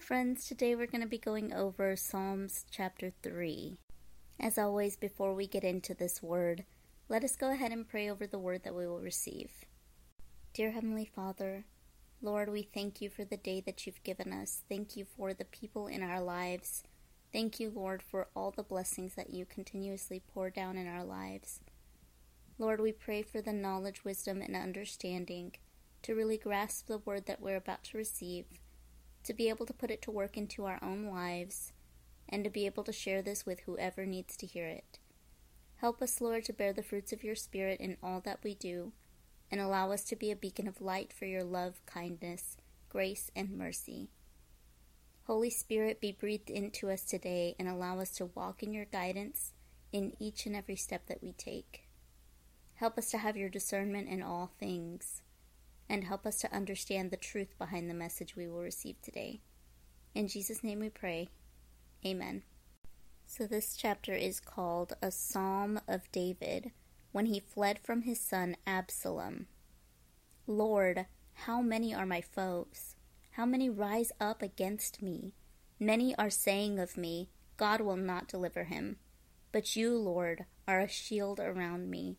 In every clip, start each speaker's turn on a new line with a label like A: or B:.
A: Friends. Today we're going to be going over Psalms chapter 3. As always, before we get into this word, let us go ahead and pray over the word that we will receive. Dear Heavenly Father, Lord, we thank you for the day that you've given us. Thank you for the people in our lives. Thank you, Lord, for all the blessings that you continuously pour down in our lives. Lord, we pray for the knowledge, wisdom, and understanding to really grasp the word that we're about to receive to be able to put it to work into our own lives, and to be able to share this with whoever needs to hear it. Help us, Lord, to bear the fruits of your Spirit in all that we do, and allow us to be a beacon of light for your love, kindness, grace, and mercy. Holy Spirit, be breathed into us today and allow us to walk in your guidance in each and every step that we take. Help us to have your discernment in all things and help us to understand the truth behind the message we will receive today. In Jesus' name we pray. Amen. So, this chapter is called A Psalm of David when he fled from his son Absalom. Lord, how many are my foes? How many rise up against me? Many are saying of me, God will not deliver him. But you, Lord, are a shield around me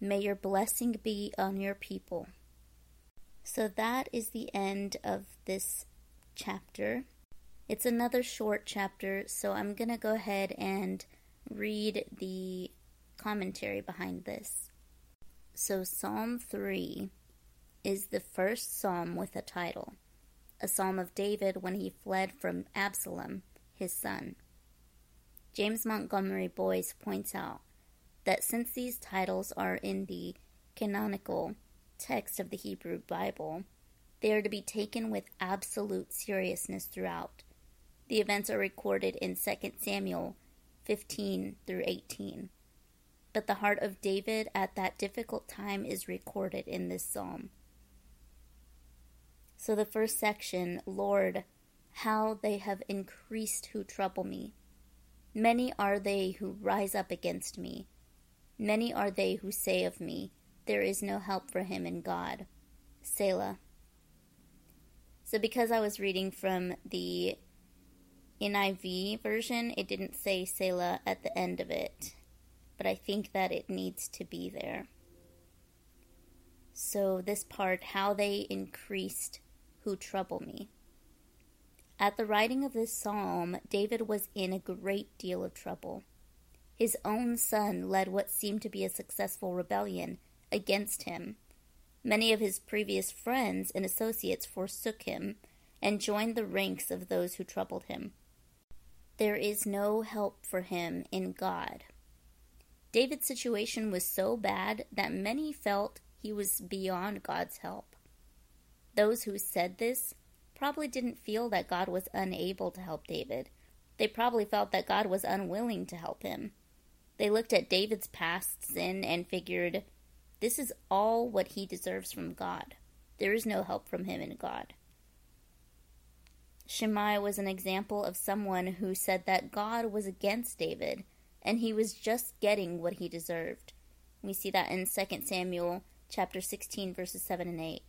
A: May your blessing be on your people. So that is the end of this chapter. It's another short chapter, so I'm going to go ahead and read the commentary behind this. So, Psalm 3 is the first psalm with a title, a psalm of David when he fled from Absalom, his son. James Montgomery Boice points out that since these titles are in the canonical text of the Hebrew Bible, they are to be taken with absolute seriousness throughout. The events are recorded in 2 Samuel 15 through 18. But the heart of David at that difficult time is recorded in this psalm. So, the first section Lord, how they have increased who trouble me. Many are they who rise up against me. Many are they who say of me, There is no help for him in God. Selah. So, because I was reading from the NIV version, it didn't say Selah at the end of it, but I think that it needs to be there. So, this part, how they increased who trouble me. At the writing of this psalm, David was in a great deal of trouble. His own son led what seemed to be a successful rebellion against him. Many of his previous friends and associates forsook him and joined the ranks of those who troubled him. There is no help for him in God. David's situation was so bad that many felt he was beyond God's help. Those who said this probably didn't feel that God was unable to help David. They probably felt that God was unwilling to help him. They looked at David's past sin and figured, this is all what he deserves from God. There is no help from him in God. Shimei was an example of someone who said that God was against David and he was just getting what he deserved. We see that in 2 Samuel chapter 16 verses 7 and 8.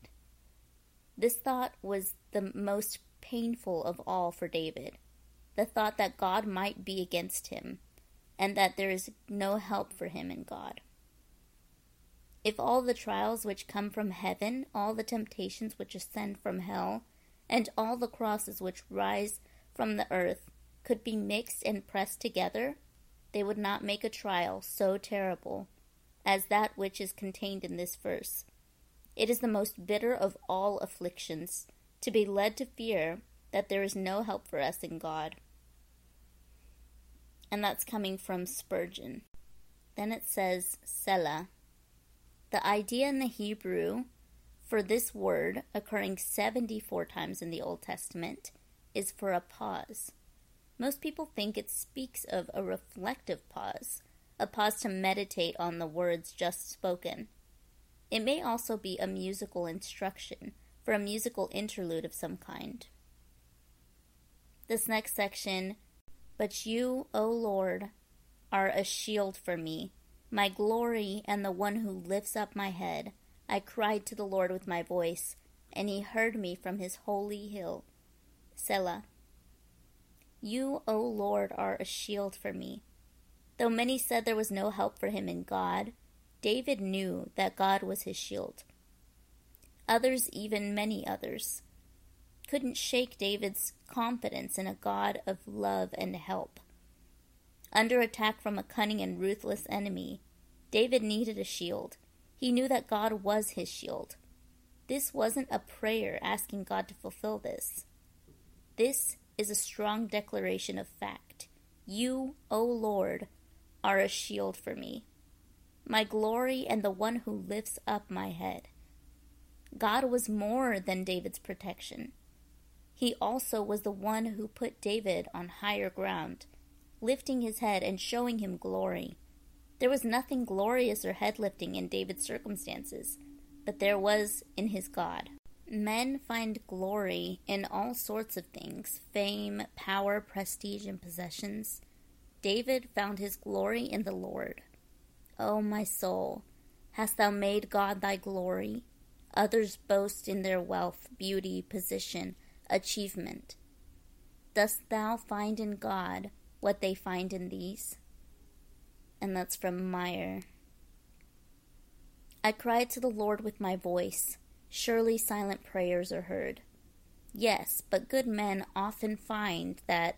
A: This thought was the most painful of all for David. The thought that God might be against him and that there is no help for him in God. If all the trials which come from heaven, all the temptations which ascend from hell, and all the crosses which rise from the earth could be mixed and pressed together, they would not make a trial so terrible as that which is contained in this verse. It is the most bitter of all afflictions to be led to fear that there is no help for us in God and that's coming from Spurgeon. Then it says Selah. The idea in the Hebrew for this word, occurring 74 times in the Old Testament, is for a pause. Most people think it speaks of a reflective pause, a pause to meditate on the words just spoken. It may also be a musical instruction for a musical interlude of some kind. This next section, but you, O Lord, are a shield for me, my glory and the one who lifts up my head. I cried to the Lord with my voice, and he heard me from his holy hill. Selah. You, O Lord, are a shield for me. Though many said there was no help for him in God, David knew that God was his shield. Others, even many others, couldn't shake David's confidence in a God of love and help. Under attack from a cunning and ruthless enemy, David needed a shield. He knew that God was his shield. This wasn't a prayer asking God to fulfill this. This is a strong declaration of fact. You, O Lord, are a shield for me, my glory and the one who lifts up my head. God was more than David's protection. He also was the one who put David on higher ground, lifting his head and showing him glory. There was nothing glorious or head lifting in David's circumstances but there was in his God. Men find glory in all sorts of things fame, power, prestige, and possessions. David found his glory in the Lord. O my soul, hast thou made God thy glory? Others boast in their wealth, beauty, position, achievement. Dost thou find in God what they find in these? And that's from Meyer. I cried to the Lord with my voice. Surely silent prayers are heard. Yes, but good men often find that,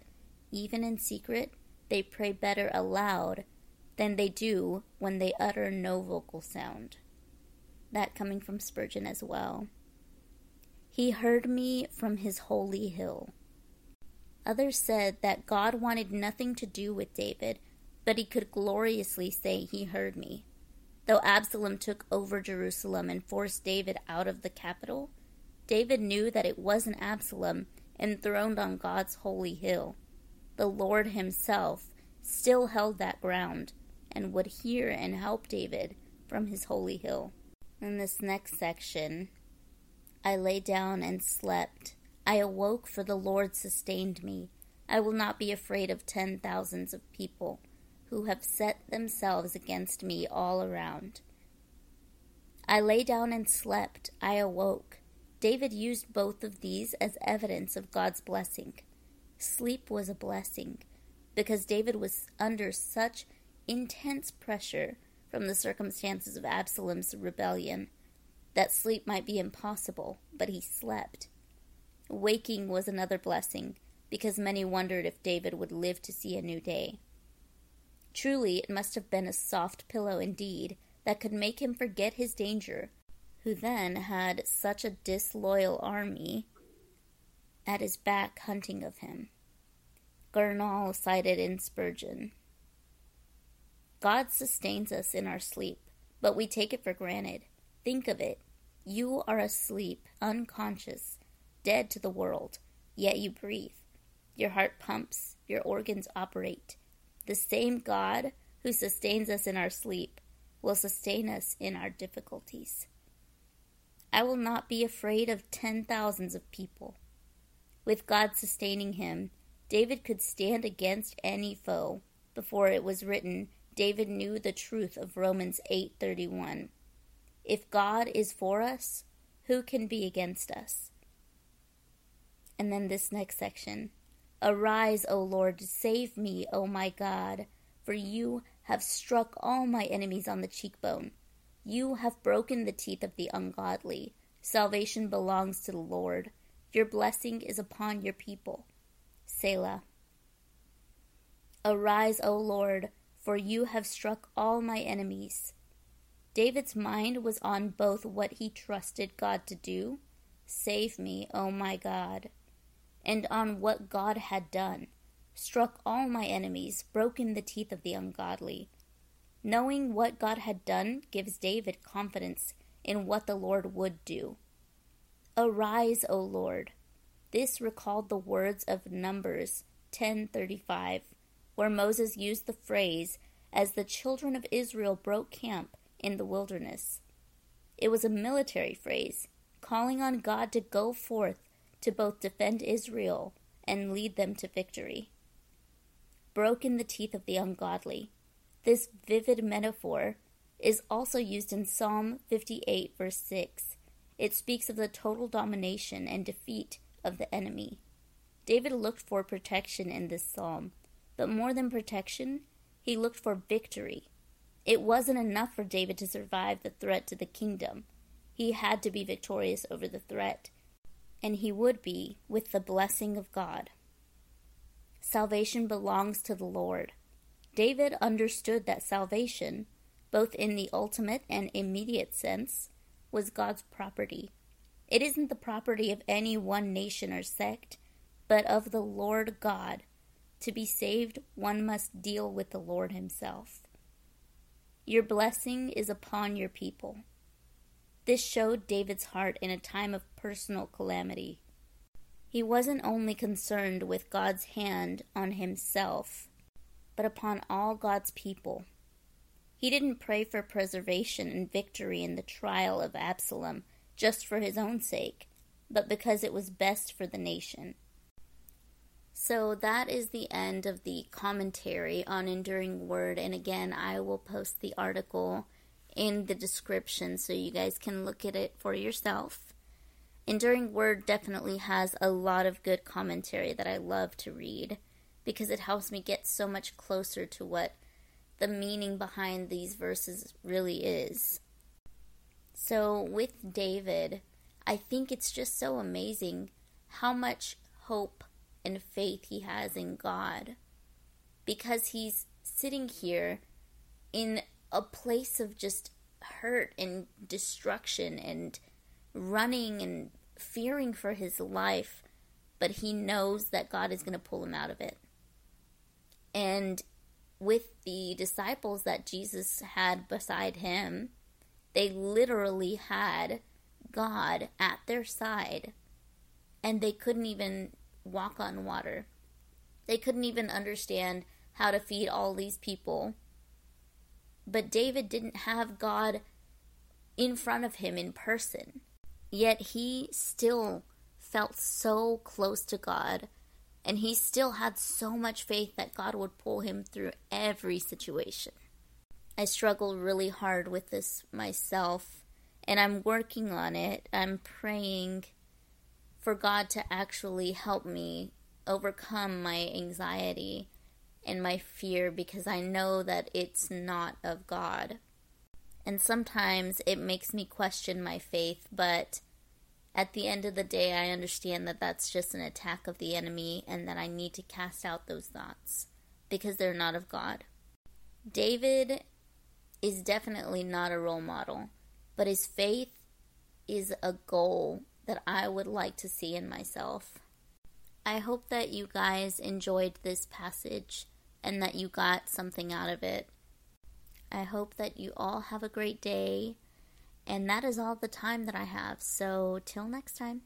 A: even in secret, they pray better aloud than they do when they utter no vocal sound. That coming from Spurgeon as well. He heard me from his holy hill. Others said that God wanted nothing to do with David, but he could gloriously say he heard me. Though Absalom took over Jerusalem and forced David out of the capital, David knew that it wasn't Absalom enthroned on God's holy hill. The Lord himself still held that ground and would hear and help David from his holy hill. In this next section, I lay down and slept. I awoke, for the Lord sustained me. I will not be afraid of ten thousands of people who have set themselves against me all around. I lay down and slept. I awoke. David used both of these as evidence of God's blessing. Sleep was a blessing because David was under such intense pressure from the circumstances of Absalom's rebellion that sleep might be impossible, but he slept. Waking was another blessing because many wondered if David would live to see a new day. Truly, it must have been a soft pillow indeed that could make him forget his danger, who then had such a disloyal army at his back hunting of him. Gurnall cited in Spurgeon. God sustains us in our sleep, but we take it for granted. Think of it. You are asleep, unconscious, dead to the world, yet you breathe. Your heart pumps, your organs operate. The same God who sustains us in our sleep will sustain us in our difficulties. I will not be afraid of ten thousands of people. With God sustaining him, David could stand against any foe. Before it was written, David knew the truth of Romans 8:31. If God is for us, who can be against us? And then this next section. Arise, O Lord, save me, O my God, for you have struck all my enemies on the cheekbone. You have broken the teeth of the ungodly. Salvation belongs to the Lord. Your blessing is upon your people. Selah. Arise, O Lord, for you have struck all my enemies. David's mind was on both what he trusted God to do, save me, O my God, and on what God had done, struck all my enemies, broken the teeth of the ungodly. Knowing what God had done gives David confidence in what the Lord would do. Arise, O Lord. This recalled the words of Numbers 10:35, where Moses used the phrase as the children of Israel broke camp in the wilderness. It was a military phrase, calling on God to go forth to both defend Israel and lead them to victory. Broke in the teeth of the ungodly. This vivid metaphor is also used in Psalm 58, verse 6. It speaks of the total domination and defeat of the enemy. David looked for protection in this psalm, but more than protection, he looked for victory. It wasn't enough for David to survive the threat to the kingdom. He had to be victorious over the threat, and he would be with the blessing of God. Salvation belongs to the Lord. David understood that salvation, both in the ultimate and immediate sense, was God's property. It isn't the property of any one nation or sect, but of the Lord God. To be saved, one must deal with the Lord Himself. Your blessing is upon your people. This showed David's heart in a time of personal calamity. He wasn't only concerned with God's hand on himself, but upon all God's people. He didn't pray for preservation and victory in the trial of Absalom just for his own sake, but because it was best for the nation. So that is the end of the commentary on Enduring Word, and again, I will post the article in the description so you guys can look at it for yourself. Enduring Word definitely has a lot of good commentary that I love to read because it helps me get so much closer to what the meaning behind these verses really is. So, with David, I think it's just so amazing how much hope and faith he has in God because he's sitting here in a place of just hurt and destruction and running and fearing for his life, but he knows that God is going to pull him out of it. And with the disciples that Jesus had beside him, they literally had God at their side, and they couldn't even walk on water. They couldn't even understand how to feed all these people but David didn't have God in front of him in person. Yet he still felt so close to God, and he still had so much faith that God would pull him through every situation. I struggle really hard with this myself, and I'm working on it. I'm praying for God to actually help me overcome my anxiety and my fear because I know that it's not of God. And sometimes it makes me question my faith, but at the end of the day, I understand that that's just an attack of the enemy and that I need to cast out those thoughts because they're not of God. David is definitely not a role model, but his faith is a goal that I would like to see in myself. I hope that you guys enjoyed this passage and that you got something out of it. I hope that you all have a great day. And that is all the time that I have. So, till next time.